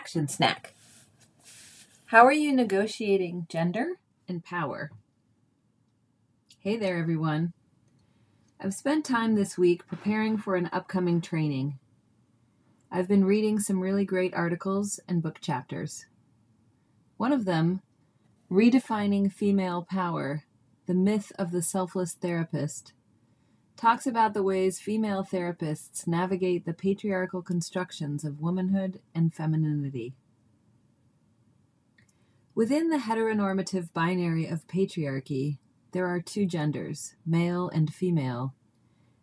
Action Snack. How are you negotiating gender and power? Hey there, everyone. I've spent time this week preparing for an upcoming training. I've been reading some really great articles and book chapters. One of them, Redefining Female Power The Myth of the Selfless Therapist, talks about the ways female therapists navigate the patriarchal constructions of womanhood and femininity. Within the heteronormative binary of patriarchy, there are two genders, male and female,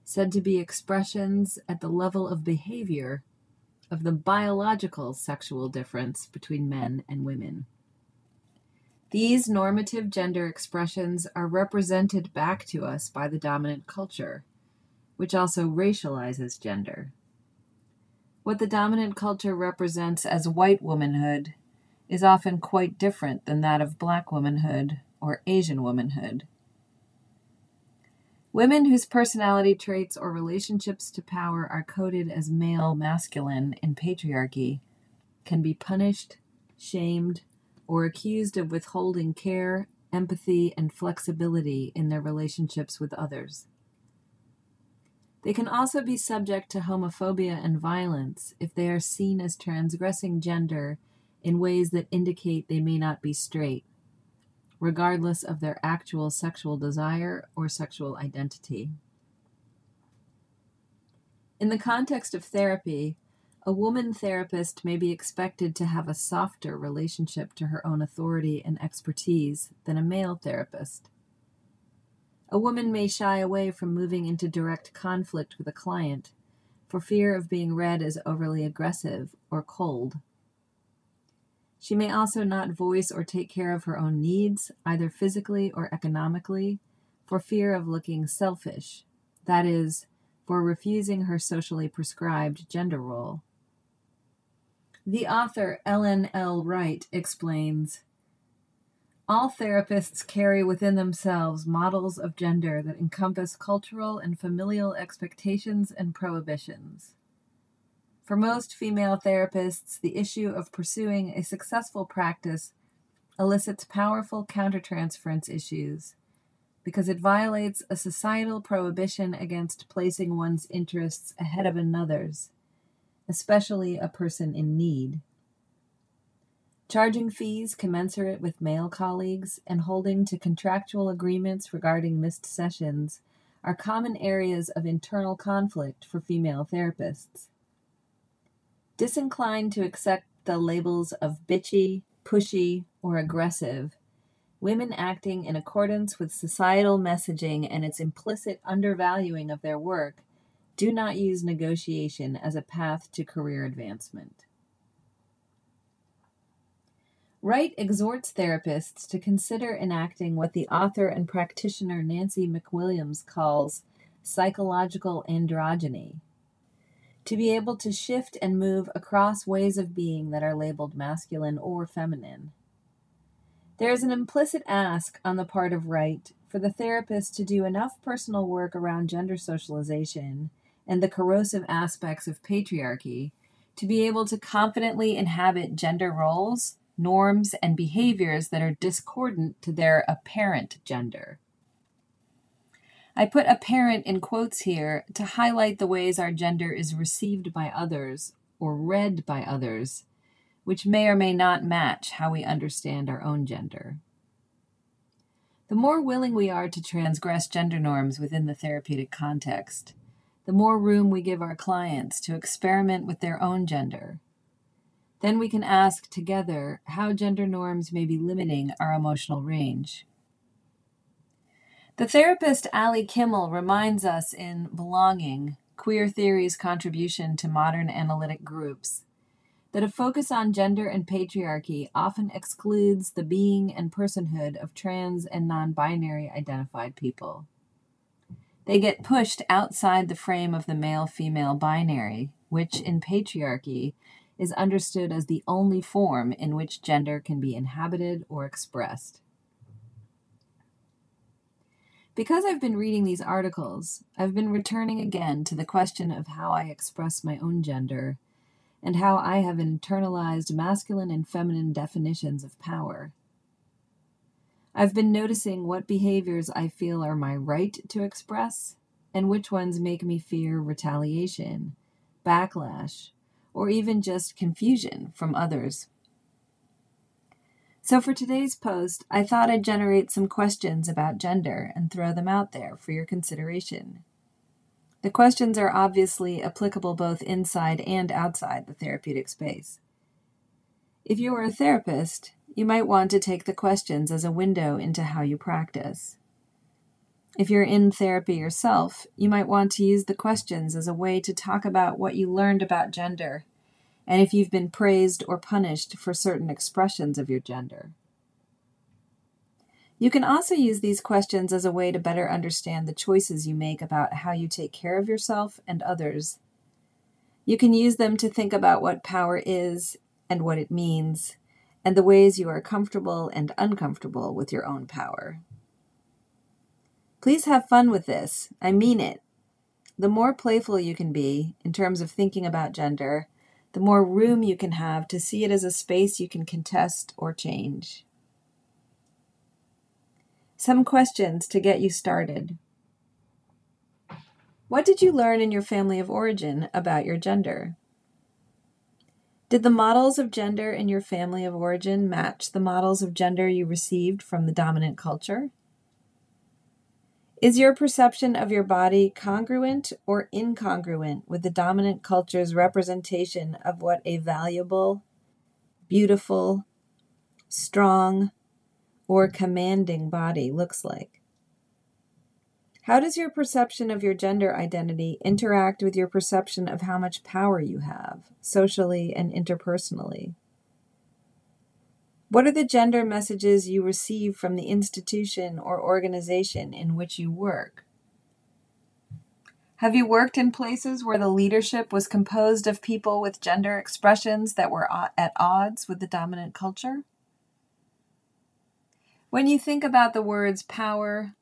said to be expressions at the level of behavior of the biological sexual difference between men and women. These normative gender expressions are represented back to us by the dominant culture, which also racializes gender. What the dominant culture represents as white womanhood is often quite different than that of black womanhood or Asian womanhood. Women whose personality traits or relationships to power are coded as male masculine in patriarchy can be punished, shamed, or accused of withholding care, empathy, and flexibility in their relationships with others. They can also be subject to homophobia and violence if they are seen as transgressing gender in ways that indicate they may not be straight, regardless of their actual sexual desire or sexual identity. In the context of therapy, a woman therapist may be expected to have a softer relationship to her own authority and expertise than a male therapist. A woman may shy away from moving into direct conflict with a client for fear of being read as overly aggressive or cold. She may also not voice or take care of her own needs, either physically or economically, for fear of looking selfish, that is, for refusing her socially prescribed gender role. The author Ellen L. Wright explains All therapists carry within themselves models of gender that encompass cultural and familial expectations and prohibitions. For most female therapists, the issue of pursuing a successful practice elicits powerful countertransference issues because it violates a societal prohibition against placing one's interests ahead of another's especially a person in need. Charging fees commensurate with male colleagues and holding to contractual agreements regarding missed sessions are common areas of internal conflict for female therapists. Disinclined to accept the labels of bitchy, pushy, or aggressive, women acting in accordance with societal messaging and its implicit undervaluing of their work do not use negotiation as a path to career advancement. Wright exhorts therapists to consider enacting what the author and practitioner Nancy McWilliams calls psychological androgyny to be able to shift and move across ways of being that are labeled masculine or feminine. There is an implicit ask on the part of Wright for the therapist to do enough personal work around gender socialization and the corrosive aspects of patriarchy to be able to confidently inhabit gender roles, norms, and behaviors that are discordant to their apparent gender. I put apparent in quotes here to highlight the ways our gender is received by others or read by others, which may or may not match how we understand our own gender. The more willing we are to transgress gender norms within the therapeutic context, the more room we give our clients to experiment with their own gender. Then we can ask together how gender norms may be limiting our emotional range. The therapist Ali Kimmel reminds us in Belonging Queer Theory's Contribution to Modern Analytic Groups that a focus on gender and patriarchy often excludes the being and personhood of trans and non binary identified people. They get pushed outside the frame of the male female binary, which in patriarchy is understood as the only form in which gender can be inhabited or expressed. Because I've been reading these articles, I've been returning again to the question of how I express my own gender and how I have internalized masculine and feminine definitions of power. I've been noticing what behaviors I feel are my right to express and which ones make me fear retaliation, backlash, or even just confusion from others. So, for today's post, I thought I'd generate some questions about gender and throw them out there for your consideration. The questions are obviously applicable both inside and outside the therapeutic space. If you are a therapist, you might want to take the questions as a window into how you practice. If you're in therapy yourself, you might want to use the questions as a way to talk about what you learned about gender and if you've been praised or punished for certain expressions of your gender. You can also use these questions as a way to better understand the choices you make about how you take care of yourself and others. You can use them to think about what power is and what it means, and the ways you are comfortable and uncomfortable with your own power. Please have fun with this. I mean it. The more playful you can be in terms of thinking about gender, the more room you can have to see it as a space you can contest or change. Some questions to get you started. What did you learn in your family of origin about your gender? Did the models of gender in your family of origin match the models of gender you received from the dominant culture? Is your perception of your body congruent or incongruent with the dominant culture's representation of what a valuable, beautiful, strong, or commanding body looks like? How does your perception of your gender identity interact with your perception of how much power you have, socially and interpersonally? What are the gender messages you receive from the institution or organization in which you work? Have you worked in places where the leadership was composed of people with gender expressions that were at odds with the dominant culture? When you think about the words power,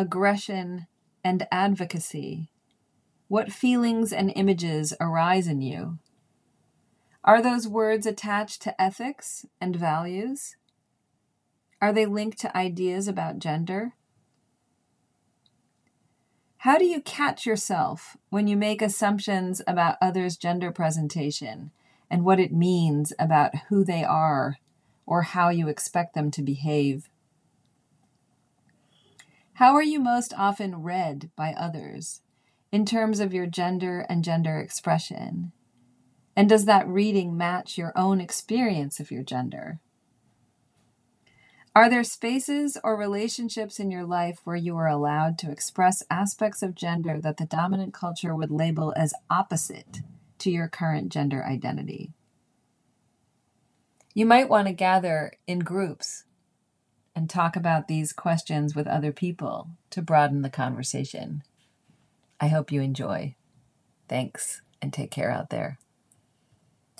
aggression, and advocacy, what feelings and images arise in you? Are those words attached to ethics and values? Are they linked to ideas about gender? How do you catch yourself when you make assumptions about others' gender presentation and what it means about who they are or how you expect them to behave? How are you most often read by others in terms of your gender and gender expression? And does that reading match your own experience of your gender? Are there spaces or relationships in your life where you are allowed to express aspects of gender that the dominant culture would label as opposite to your current gender identity? You might want to gather in groups and talk about these questions with other people to broaden the conversation. I hope you enjoy. Thanks and take care out there.